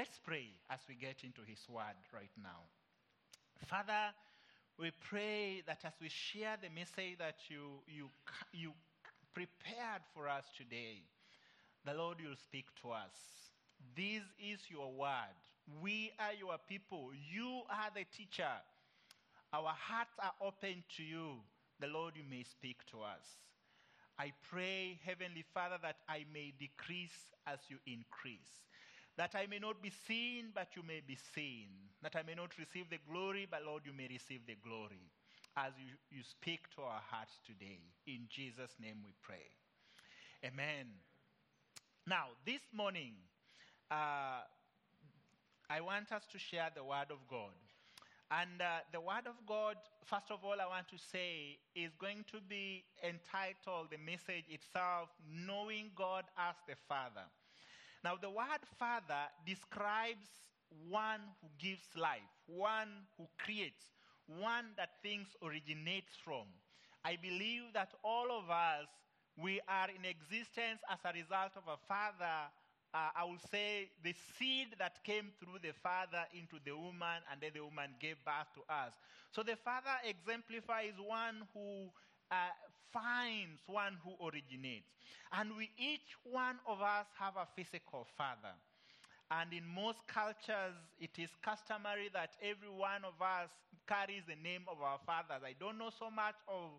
Let's pray as we get into His Word right now. Father, we pray that as we share the message that you, you, you prepared for us today, the Lord will speak to us. This is your word. We are your people. You are the teacher. Our hearts are open to you. The Lord, you may speak to us. I pray, Heavenly Father, that I may decrease as you increase. That I may not be seen, but you may be seen. That I may not receive the glory, but Lord, you may receive the glory as you, you speak to our hearts today. In Jesus' name we pray. Amen. Now, this morning, uh, I want us to share the Word of God. And uh, the Word of God, first of all, I want to say, is going to be entitled, the message itself, Knowing God as the Father. Now, the word Father describes one who gives life, one who creates, one that things originate from. I believe that all of us, we are in existence as a result of a Father uh, I will say, the seed that came through the father into the woman, and then the woman gave birth to us. So the father exemplifies one who uh, finds, one who originates. And we, each one of us, have a physical father. And in most cultures, it is customary that every one of us carries the name of our fathers. I don't know so much of,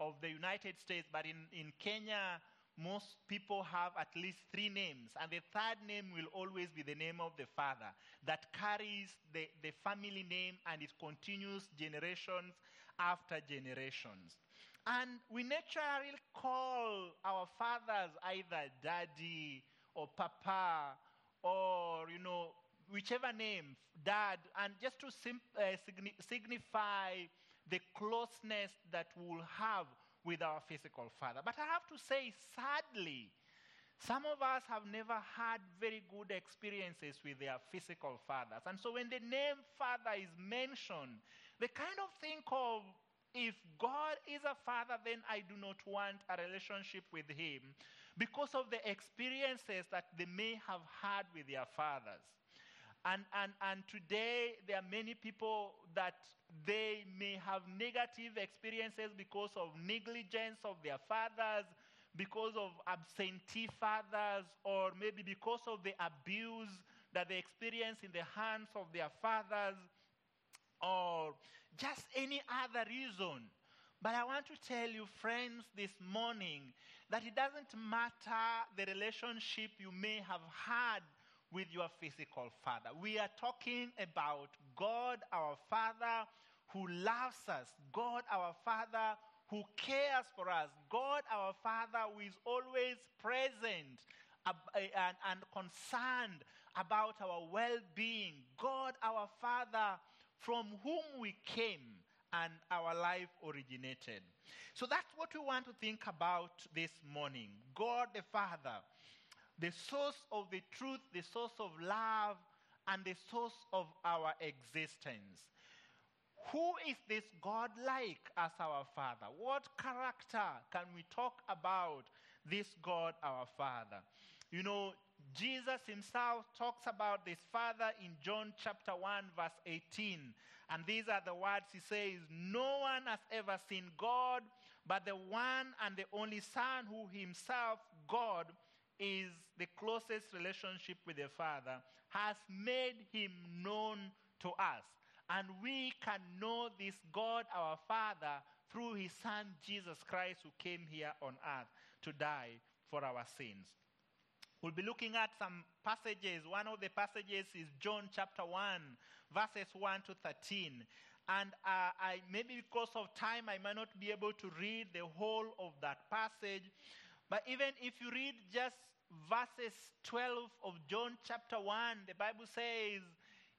of the United States, but in, in Kenya, most people have at least three names, and the third name will always be the name of the father that carries the, the family name and it continues generations after generations. And we naturally call our fathers either daddy or papa or, you know, whichever name, dad, and just to sim- uh, signify the closeness that we'll have with our physical father. But I have to say, sadly, some of us have never had very good experiences with their physical fathers. And so when the name father is mentioned, they kind of think of if God is a father, then I do not want a relationship with him because of the experiences that they may have had with their fathers. And, and, and today, there are many people that they may have negative experiences because of negligence of their fathers, because of absentee fathers, or maybe because of the abuse that they experience in the hands of their fathers, or just any other reason. But I want to tell you, friends, this morning that it doesn't matter the relationship you may have had with your physical father. We are talking about God our Father who loves us, God our Father who cares for us, God our Father who is always present eh, eh, and, and concerned about our well being, God our Father from whom we came and our life originated. So that's what we want to think about this morning God the Father the source of the truth, the source of love, and the source of our existence. Who is this God like as our Father? What character can we talk about this God our Father? You know, Jesus himself talks about this Father in John chapter 1, verse 18. And these are the words he says No one has ever seen God, but the one and the only Son, who himself, God, is the closest relationship with the Father, has made him known to us. And we can know this God, our Father, through his Son, Jesus Christ, who came here on earth to die for our sins. We'll be looking at some passages. One of the passages is John chapter 1, verses 1 to 13. And uh, I, maybe because of time, I might not be able to read the whole of that passage. But even if you read just verses 12 of John chapter 1, the Bible says,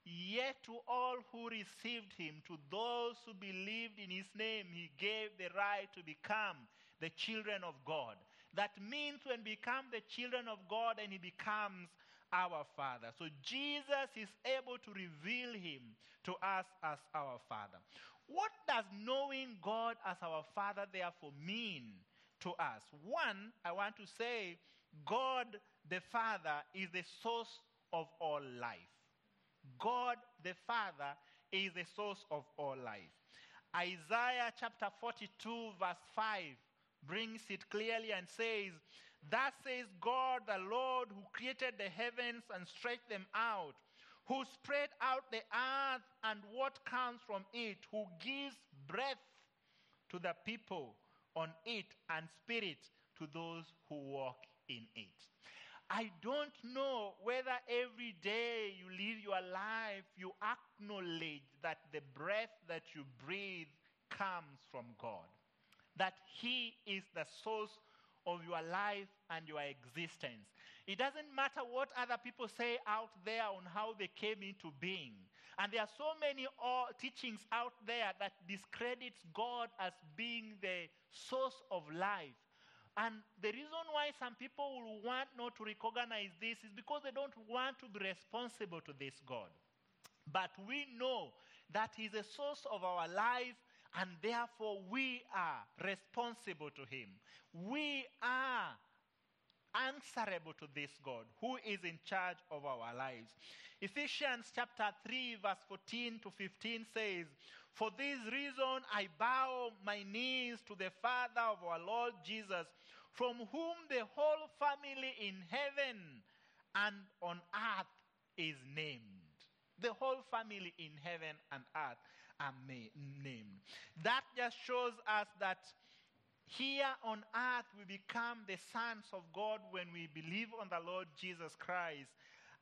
Yet to all who received him, to those who believed in his name, he gave the right to become the children of God. That means when we become the children of God and he becomes our Father. So Jesus is able to reveal him to us as our Father. What does knowing God as our Father therefore mean to us? One, I want to say God the Father is the source of all life. God the Father is the source of all life. Isaiah chapter 42, verse 5 brings it clearly and says, Thus says God the Lord, who created the heavens and stretched them out, who spread out the earth and what comes from it, who gives breath to the people on it and spirit to those who walk in it. I don't know whether every day you live your life, you acknowledge that the breath that you breathe comes from God, that He is the source of your life and your existence. It doesn't matter what other people say out there on how they came into being. And there are so many uh, teachings out there that discredits God as being the source of life. And the reason why some people will want not to recognize this is because they don't want to be responsible to this God. But we know that He's the source of our life, and therefore we are responsible to Him. We are answerable to this God who is in charge of our lives. Ephesians chapter 3, verse 14 to 15 says, For this reason I bow my knees to the Father of our Lord Jesus from whom the whole family in heaven and on earth is named. The whole family in heaven and earth are named. That just shows us that here on earth we become the sons of God when we believe on the Lord Jesus Christ.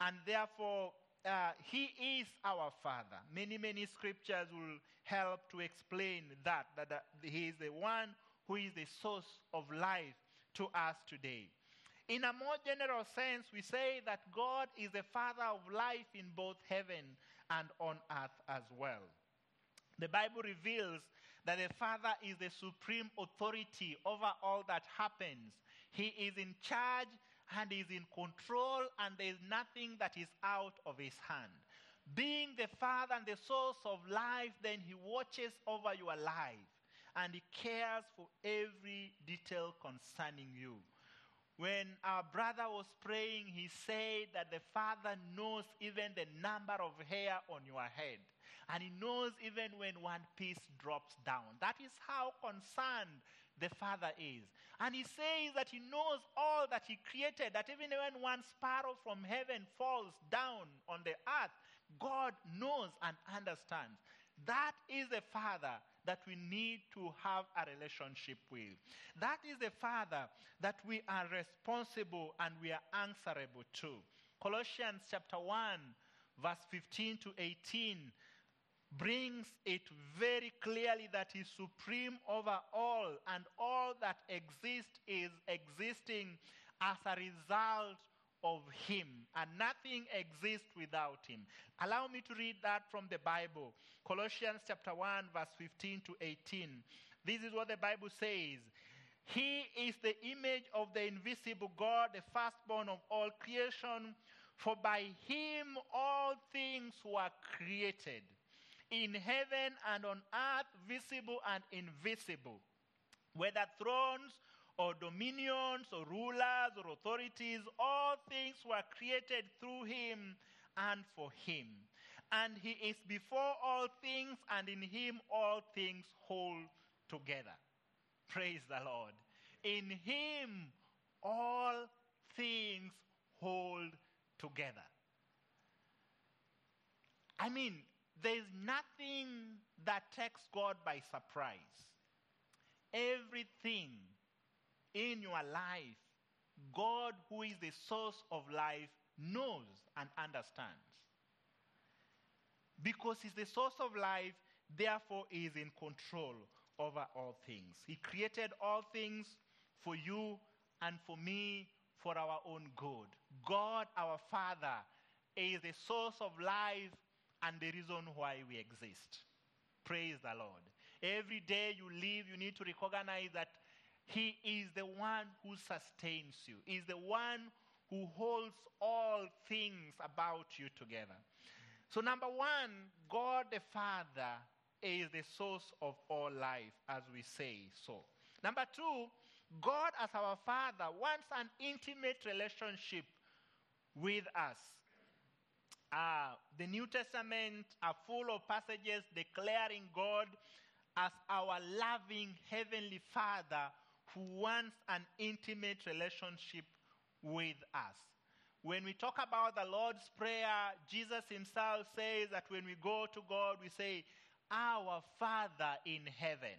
And therefore, uh, He is our Father. Many, many scriptures will help to explain that, that, that He is the one who is the source of life to us today. In a more general sense, we say that God is the Father of life in both heaven and on earth as well. The Bible reveals that the Father is the supreme authority over all that happens. He is in charge and is in control, and there is nothing that is out of his hand. Being the Father and the source of life, then he watches over your life and He cares for every detail concerning you. When our brother was praying, he said that the Father knows even the number of hair on your head. And he knows even when one piece drops down. That is how concerned the Father is. And he says that he knows all that he created, that even when one sparrow from heaven falls down on the earth, God knows and understands. That is the Father that we need to have a relationship with. That is the Father that we are responsible and we are answerable to. Colossians chapter 1, verse 15 to 18 brings it very clearly that He's supreme over all, and all that exists is existing as a result of him, and nothing exists without him. Allow me to read that from the Bible. Colossians chapter 1, verse 15 to 18. This is what the Bible says. He is the image of the invisible God, the firstborn of all creation. For by him all things were created, in heaven and on earth, visible and invisible, whether thrones or dominions or rulers or authorities, all things were created through him and for him. And he is before all things, and in him all things hold together. Praise the Lord. In him all things hold together. I mean, there's nothing that takes God by surprise. Everything in your life, God, who is the source of life, knows and understands. Because He's the source of life, therefore, He is in control over all things. He created all things for you and for me for our own good. God, our Father, is the source of life and the reason why we exist. Praise the Lord. Every day you live, you need to recognize that he is the one who sustains you, is the one who holds all things about you together. So, number one, God the Father is the source of all life, as we say so. Number two, God as our Father wants an intimate relationship with us. Uh, the New Testament are full of passages declaring God as our loving Heavenly Father who wants an intimate relationship with us. When we talk about the Lord's Prayer, Jesus Himself says that when we go to God, we say, Our Father in heaven.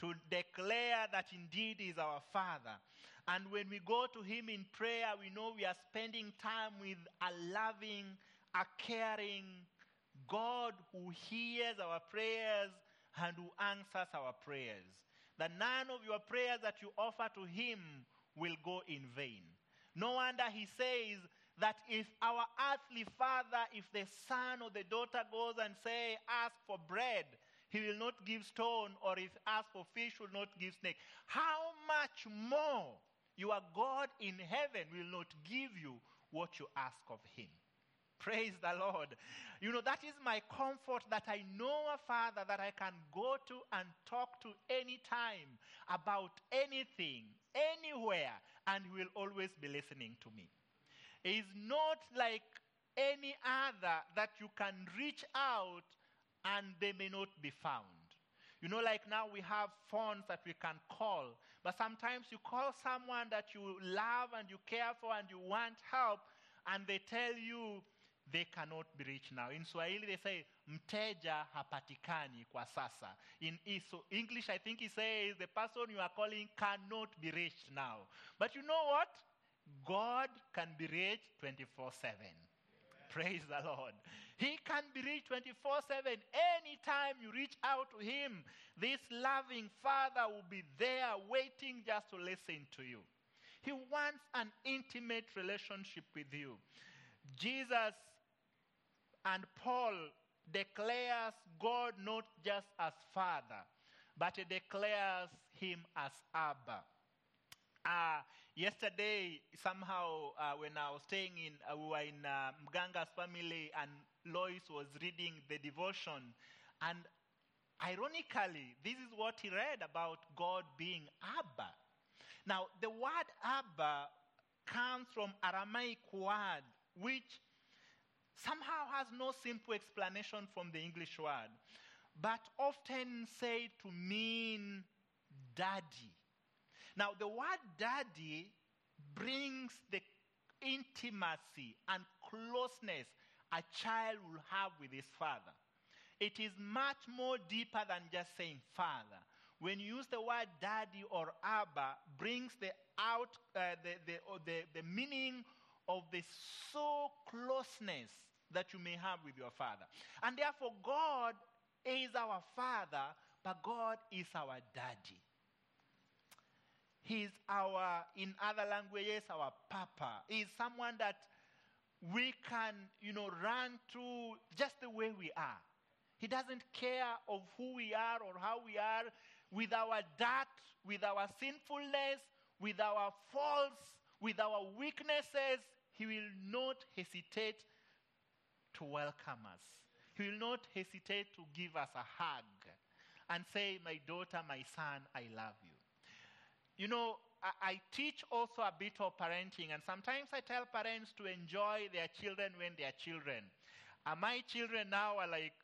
To declare that indeed He is our Father. And when we go to Him in prayer, we know we are spending time with a loving, a caring God who hears our prayers and who answers our prayers. That none of your prayers that you offer to Him will go in vain. No wonder he says that if our earthly father, if the son or the daughter goes and say, ask for bread, he will not give stone, or if ask for fish, will not give snake. How much more your God in heaven will not give you what you ask of him? Praise the Lord. You know, that is my comfort that I know a Father that I can go to and talk to anytime about anything, anywhere, and He will always be listening to me. He is not like any other that you can reach out and they may not be found. You know, like now we have phones that we can call, but sometimes you call someone that you love and you care for and you want help, and they tell you they cannot be reached now. In Swahili, they say, mteja hapatikani kwa sasa. In English, I think he says, the person you are calling cannot be reached now. But you know what? God can be reached 24 7. Praise the Lord. He can be reached 24 7. Anytime you reach out to Him, this loving Father will be there waiting just to listen to you. He wants an intimate relationship with you. Jesus and Paul declares God not just as Father, but he declares him as Abba. Uh, yesterday, somehow, uh, when I was staying in, uh, we were in uh, Mganga's family, and Lois was reading the devotion. And ironically, this is what he read about God being Abba. Now, the word Abba comes from Aramaic word, which somehow has no simple explanation from the English word, but often said to mean daddy. Now, the word daddy brings the intimacy and closeness a child will have with his father. It is much more deeper than just saying father. When you use the word daddy or abba, brings the out uh, the, the, the, the meaning of the so closeness that you may have with your father. And therefore, God is our father, but God is our daddy. He's our, in other languages, our papa. He's someone that we can, you know, run to just the way we are. He doesn't care of who we are or how we are, with our dirt, with our sinfulness, with our faults, with our weaknesses. He will not hesitate to welcome us. He will not hesitate to give us a hug and say, My daughter, my son, I love you. You know, I, I teach also a bit of parenting, and sometimes I tell parents to enjoy their children when they are children. And my children now are like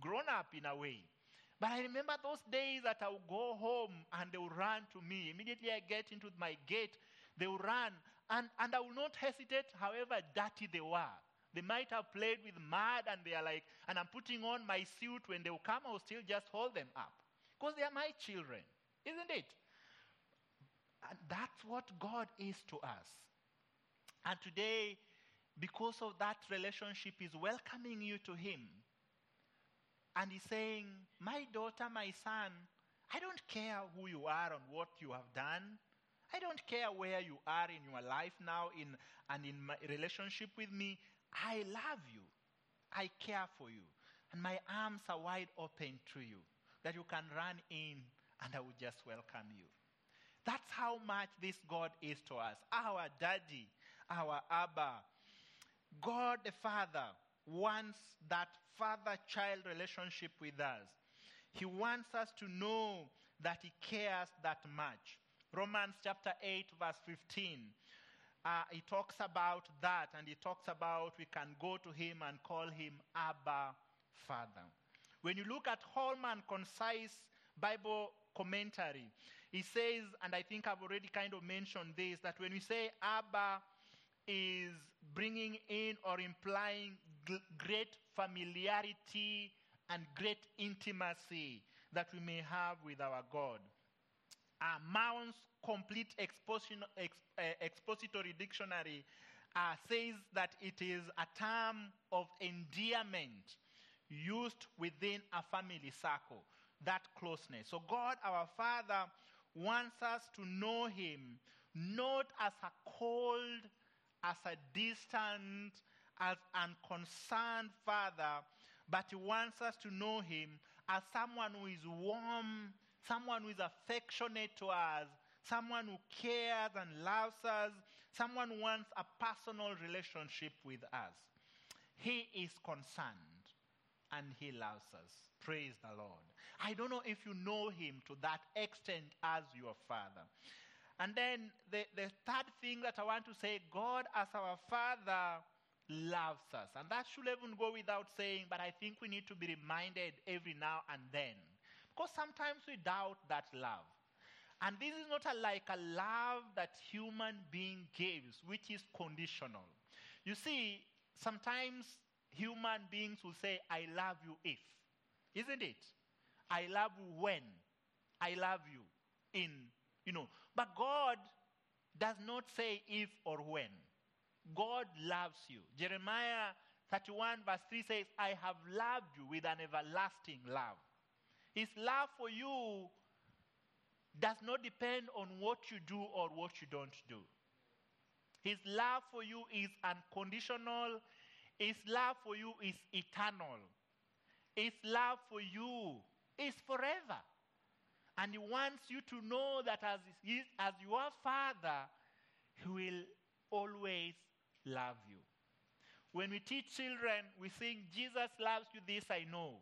grown up in a way. But I remember those days that I would go home and they would run to me. Immediately I get into my gate, they would run. And, and I will not hesitate, however dirty they were. They might have played with mud and they are like, and I'm putting on my suit. When they will come, I will still just hold them up. Because they are my children, isn't it? And that's what God is to us. And today, because of that relationship, is welcoming you to Him. And He's saying, My daughter, my son, I don't care who you are and what you have done. I don't care where you are in your life now in, and in my relationship with me. I love you. I care for you. And my arms are wide open to you that you can run in and I will just welcome you. That's how much this God is to us. Our daddy, our Abba. God the Father wants that father child relationship with us. He wants us to know that He cares that much. Romans chapter 8, verse 15. Uh, he talks about that and he talks about we can go to him and call him Abba Father. When you look at Holman Concise Bible Commentary, he says, and I think I've already kind of mentioned this, that when we say Abba is bringing in or implying g- great familiarity and great intimacy that we may have with our God. Uh, Mounce's complete ex, uh, expository dictionary uh, says that it is a term of endearment used within a family circle, that closeness. So, God, our Father, wants us to know Him not as a cold, as a distant, as an unconcerned Father, but He wants us to know Him as someone who is warm, someone who is affectionate to us, someone who cares and loves us, someone who wants a personal relationship with us. He is concerned and He loves us. Praise the Lord. I don't know if you know Him to that extent as your Father. And then the, the third thing that I want to say God, as our Father, loves us. And that should even go without saying, but I think we need to be reminded every now and then. Because sometimes we doubt that love. And this is not a, like a love that human being gives, which is conditional. You see, sometimes human beings will say, I love you if. Isn't it? I love you when. I love you in, you know. But God does not say if or when. God loves you. Jeremiah 31, verse 3 says, I have loved you with an everlasting love. His love for you does not depend on what you do or what you don't do. His love for you is unconditional. His love for you is eternal. His love for you is forever. And He wants you to know that as, his, as your Father, He will always love you. When we teach children, we sing, Jesus loves you, this I know.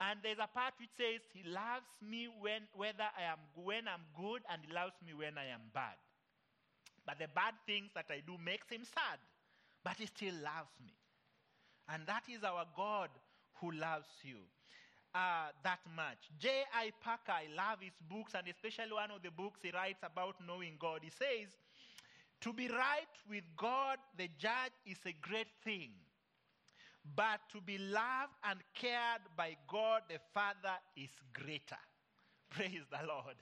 And there's a part which says, He loves me when, whether I am, when I'm good, and He loves me when I am bad. But the bad things that I do makes Him sad, but He still loves me. And that is our God who loves you uh, that much. J.I. Packer, I love his books, and especially one of the books he writes about knowing God. He says, To be right with God, the judge, is a great thing. But to be loved and cared by God the Father is greater. Praise the Lord.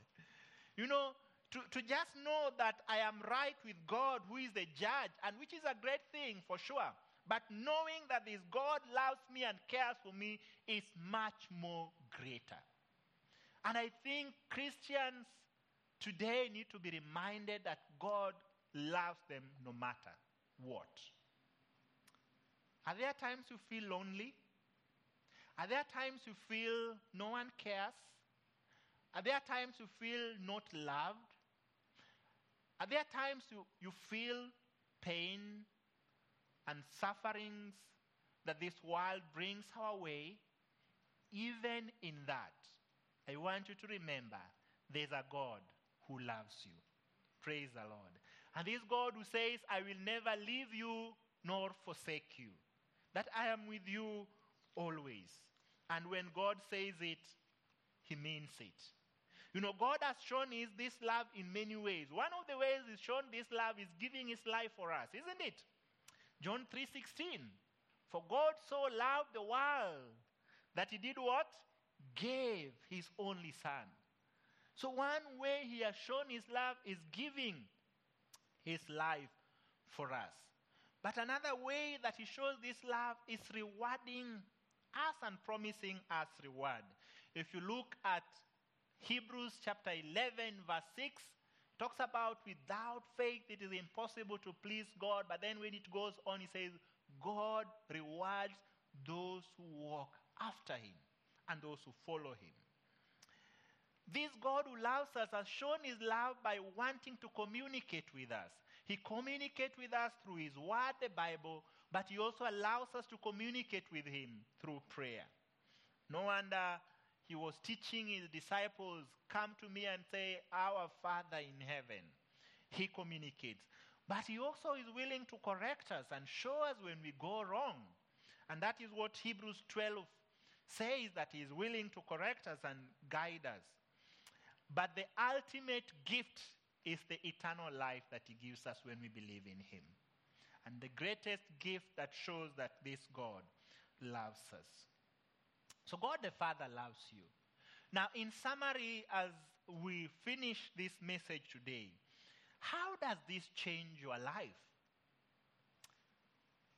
You know, to, to just know that I am right with God, who is the judge, and which is a great thing for sure. But knowing that this God loves me and cares for me is much more greater. And I think Christians today need to be reminded that God loves them no matter what. Are there times you feel lonely? Are there times you feel no one cares? Are there times you feel not loved? Are there times you, you feel pain and sufferings that this world brings our way? Even in that, I want you to remember there's a God who loves you. Praise the Lord. And this God who says, I will never leave you nor forsake you that I am with you always. And when God says it, he means it. You know, God has shown his, this love in many ways. One of the ways he's shown this love is giving his life for us, isn't it? John 3:16. For God so loved the world that he did what? Gave his only son. So one way he has shown his love is giving his life for us. But another way that he shows this love is rewarding us and promising us reward. If you look at Hebrews chapter 11, verse 6, talks about without faith it is impossible to please God. But then when it goes on, he says, God rewards those who walk after him and those who follow him. This God who loves us has shown his love by wanting to communicate with us. He communicates with us through His Word, the Bible, but He also allows us to communicate with Him through prayer. No wonder He was teaching His disciples, Come to me and say, Our Father in heaven. He communicates. But He also is willing to correct us and show us when we go wrong. And that is what Hebrews 12 says that He is willing to correct us and guide us. But the ultimate gift is the eternal life that He gives us when we believe in Him. And the greatest gift that shows that this God loves us. So, God the Father loves you. Now, in summary, as we finish this message today, how does this change your life?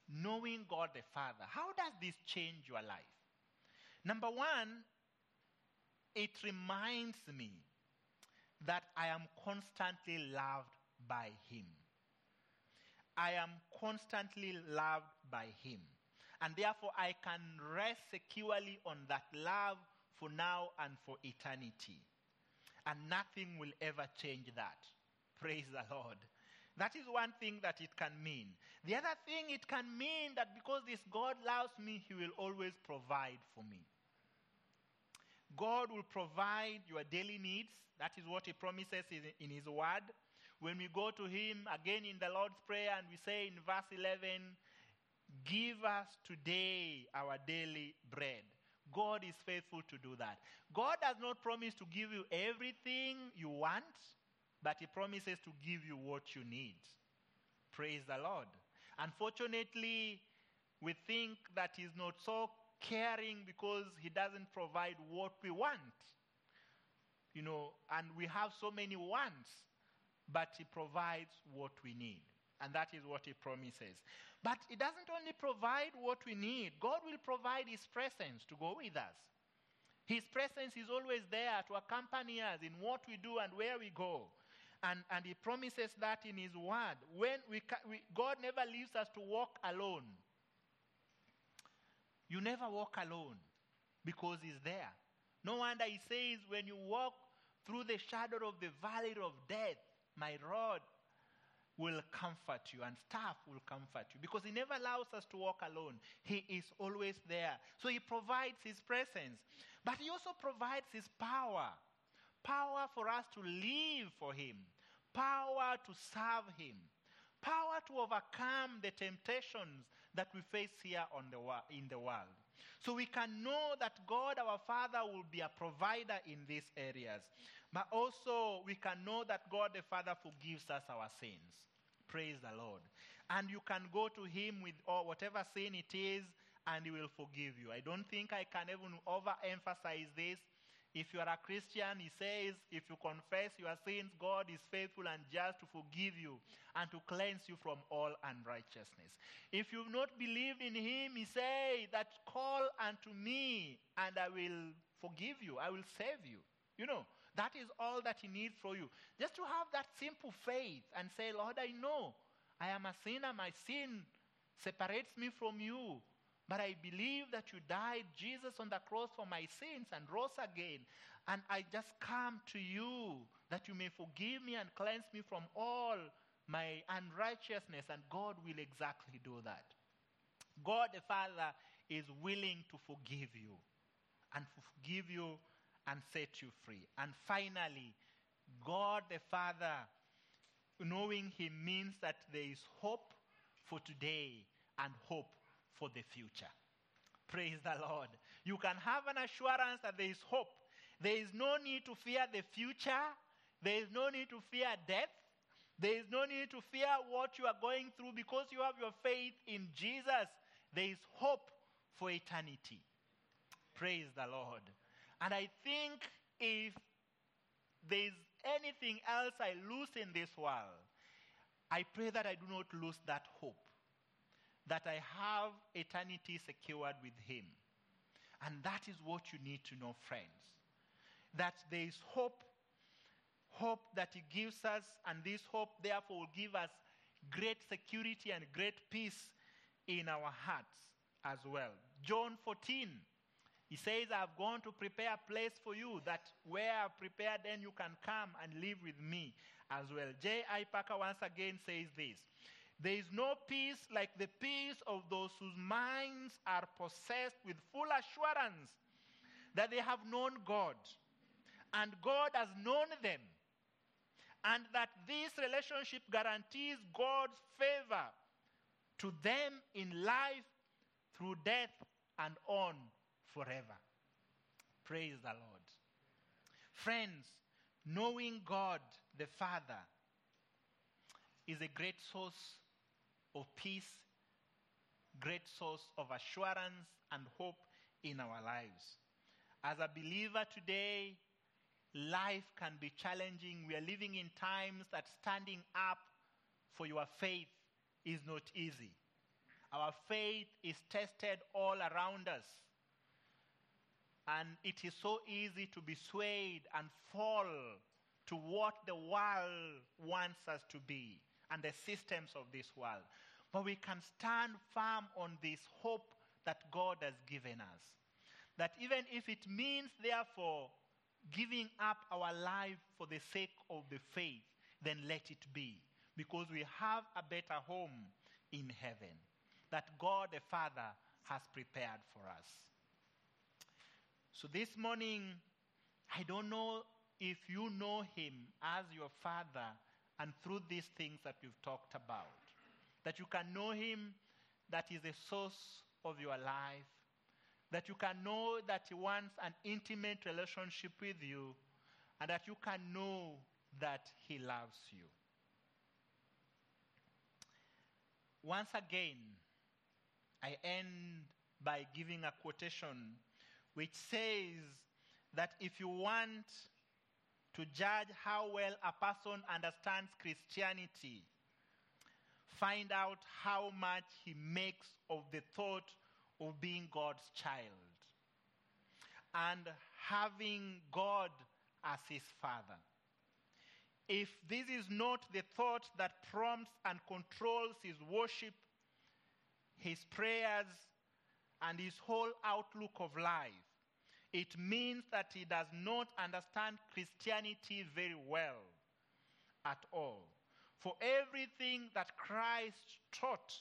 Knowing God the Father, how does this change your life? Number one, it reminds me that I am constantly loved by Him. I am constantly loved by Him. And therefore, I can rest securely on that love for now and for eternity. And nothing will ever change that. Praise the Lord. That is one thing that it can mean. The other thing it can mean that because this God loves me, He will always provide for me. God will provide your daily needs. That is what He promises in His Word. When we go to Him again in the Lord's Prayer and we say in verse 11, Give us today our daily bread. God is faithful to do that. God does not promise to give you everything you want, but He promises to give you what you need. Praise the Lord. Unfortunately, we think that He's not so caring because He doesn't provide what we want. You know, and we have so many wants, but He provides what we need. And that is what He promises. But He doesn't only provide what we need, God will provide His presence to go with us. His presence is always there to accompany us in what we do and where we go. And, and he promises that in his word. When we, we, God never leaves us to walk alone. You never walk alone because he's there. No wonder he says, when you walk through the shadow of the valley of death, my rod will comfort you and staff will comfort you because he never allows us to walk alone. He is always there. So he provides his presence, but he also provides his power power for us to live for him, power to serve him, power to overcome the temptations that we face here on the, in the world. So we can know that God our Father will be a provider in these areas. But also we can know that God the Father forgives us our sins. Praise the Lord. And you can go to Him with all, whatever sin it is, and He will forgive you. I don't think I can even overemphasize this. If you are a Christian, He says, if you confess your sins, God is faithful and just to forgive you and to cleanse you from all unrighteousness. If you've not believed in Him, He says that call unto me and I will forgive you, I will save you. You know, that is all that He needs for you. Just to have that simple faith and say, Lord, I know I am a sinner. My sin separates me from you. But I believe that you died, Jesus, on the cross for my sins and rose again. And I just come to you that you may forgive me and cleanse me from all my unrighteousness. And God will exactly do that. God the Father is willing to forgive you and forgive you and set you free. And finally, God the Father, knowing Him means that there is hope for today and hope for the future. Praise the Lord. You can have an assurance that there is hope. There is no need to fear the future. There is no need to fear death. There is no need to fear what you are going through because you have your faith in Jesus. There is hope for eternity. Praise the Lord. And I think if there's anything else I lose in this world, I pray that I do not lose that hope, that I have eternity secured with Him. And that is what you need to know, friends. That there is hope, hope that He gives us, and this hope, therefore, will give us great security and great peace in our hearts as well. John 14 he says, I've gone to prepare a place for you that where I've prepared, then you can come and live with me as well. J.I. Packer once again says this There is no peace like the peace of those whose minds are possessed with full assurance that they have known God and God has known them and that this relationship guarantees God's favor to them in life, through death, and on forever. Praise the Lord. Friends, knowing God the Father is a great source of peace, great source of assurance and hope in our lives. As a believer today, life can be challenging. We are living in times that standing up for your faith is not easy. Our faith is tested all around us. And it is so easy to be swayed and fall to what the world wants us to be and the systems of this world. But we can stand firm on this hope that God has given us. That even if it means, therefore, giving up our life for the sake of the faith, then let it be. Because we have a better home in heaven that God the Father has prepared for us. So this morning, I don't know if you know Him as your Father and through these things that we've talked about. That you can know Him that is the source of your life. That you can know that He wants an intimate relationship with you. And that you can know that He loves you. Once again, I end by giving a quotation which says that if you want to judge how well a person understands Christianity, find out how much he makes of the thought of being God's child and having God as his father. If this is not the thought that prompts and controls his worship, his prayers, and his whole outlook of life, it means that he does not understand Christianity very well at all. For everything that Christ taught,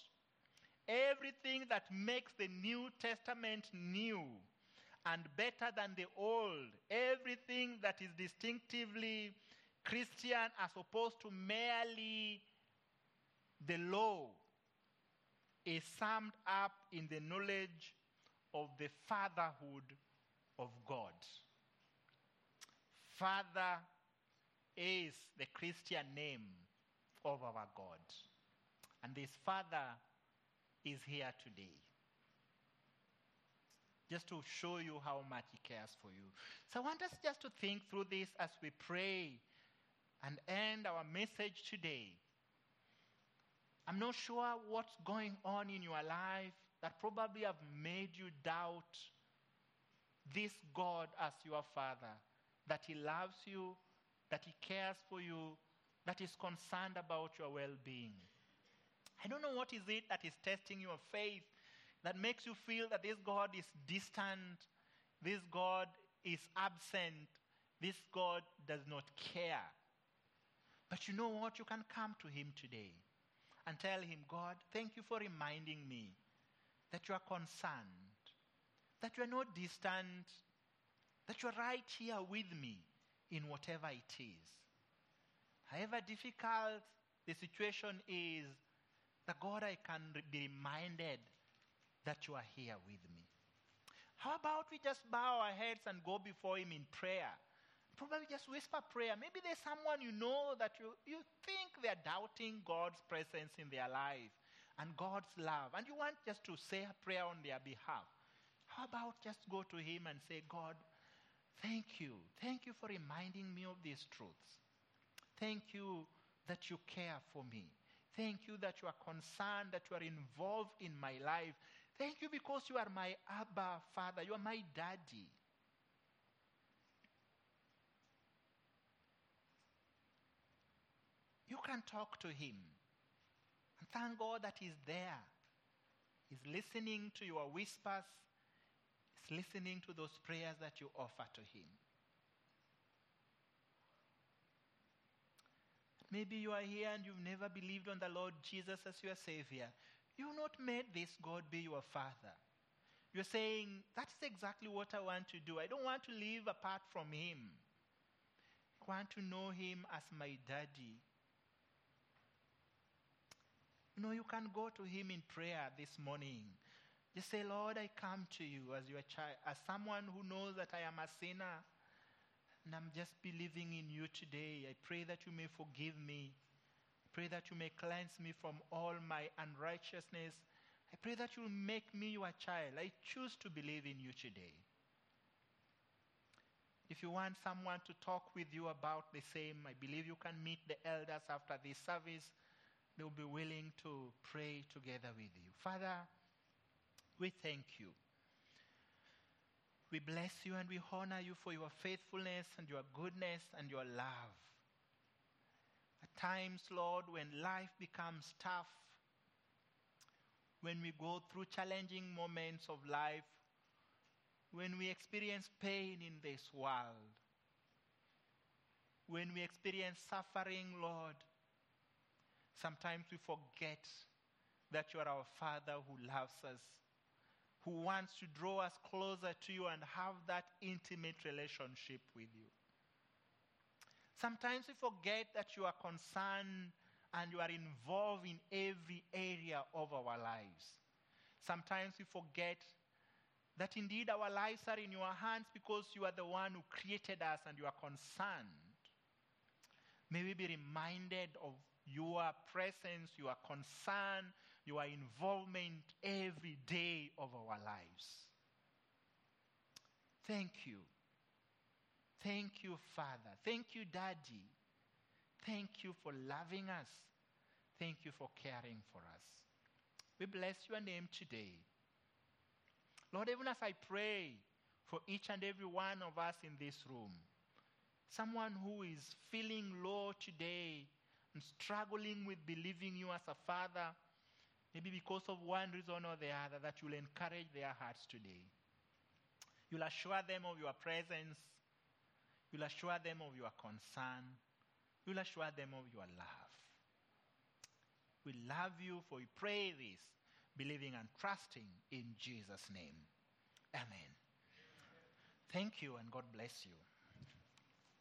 everything that makes the New Testament new and better than the Old, everything that is distinctively Christian as opposed to merely the law, is summed up in the knowledge of the fatherhood of God. Father is the Christian name of our God. And this Father is here today. Just to show you how much He cares for you. So I want us just to think through this as we pray and end our message today. I'm not sure what's going on in your life that probably have made you doubt this God as your Father, that He loves you, that He cares for you, that is concerned about your well being. I don't know what is it that is testing your faith that makes you feel that this God is distant, this God is absent, this God does not care. But you know what? You can come to Him today and tell Him, God, thank you for reminding me that you are concerned that you are not distant, that you are right here with me in whatever it is. However difficult the situation is, that God, I can be reminded that you are here with me. How about we just bow our heads and go before Him in prayer? Probably just whisper prayer. Maybe there's someone you know that you, you think they're doubting God's presence in their life and God's love, and you want just to say a prayer on their behalf. How about just go to Him and say, God, thank you. Thank you for reminding me of these truths. Thank you that you care for me. Thank you that you are concerned, that you are involved in my life. Thank you because you are my Abba Father. You are my daddy. You can talk to him. And thank God that he's there. He's listening to your whispers he's listening to those prayers that you offer to Him. Maybe you are here and you've never believed on the Lord Jesus as your Savior. You've not made this God be your Father. You're saying, That's exactly what I want to do. I don't want to live apart from Him. I want to know him as my daddy. You know, you can go to him in prayer this morning. Just say, Lord, I come to you as your child, as someone who knows that I am a sinner. And I'm just believing in you today. I pray that you may forgive me. I pray that you may cleanse me from all my unrighteousness. I pray that you will make me your child. I choose to believe in you today. If you want someone to talk with you about the same, I believe you can meet the elders after this service. They'll be willing to pray together with you. Father, we thank you. We bless you and we honor you for your faithfulness and your goodness and your love. At times, Lord, when life becomes tough, when we go through challenging moments of life, when we experience pain in this world, when we experience suffering, Lord, sometimes we forget that you are our Father who loves us who wants to draw us closer to you and have that intimate relationship with you. Sometimes we forget that you are concerned and you are involved in every area of our lives. Sometimes we forget that indeed our lives are in your hands because you are the one who created us and you are concerned. May we be reminded of your presence, your concern, your involvement every day of our lives. Thank you. Thank you, Father. Thank you, Daddy. Thank you for loving us. Thank you for caring for us. We bless your name today. Lord, even as I pray for each and every one of us in this room, someone who is feeling low today and struggling with believing you as a father, maybe because of one reason or the other, that you'll encourage their hearts today. You'll assure them of your presence. You'll assure them of your concern. You'll assure them of your love. We love you, for we pray this, believing and trusting in Jesus' name. Amen. Thank you, and God bless you.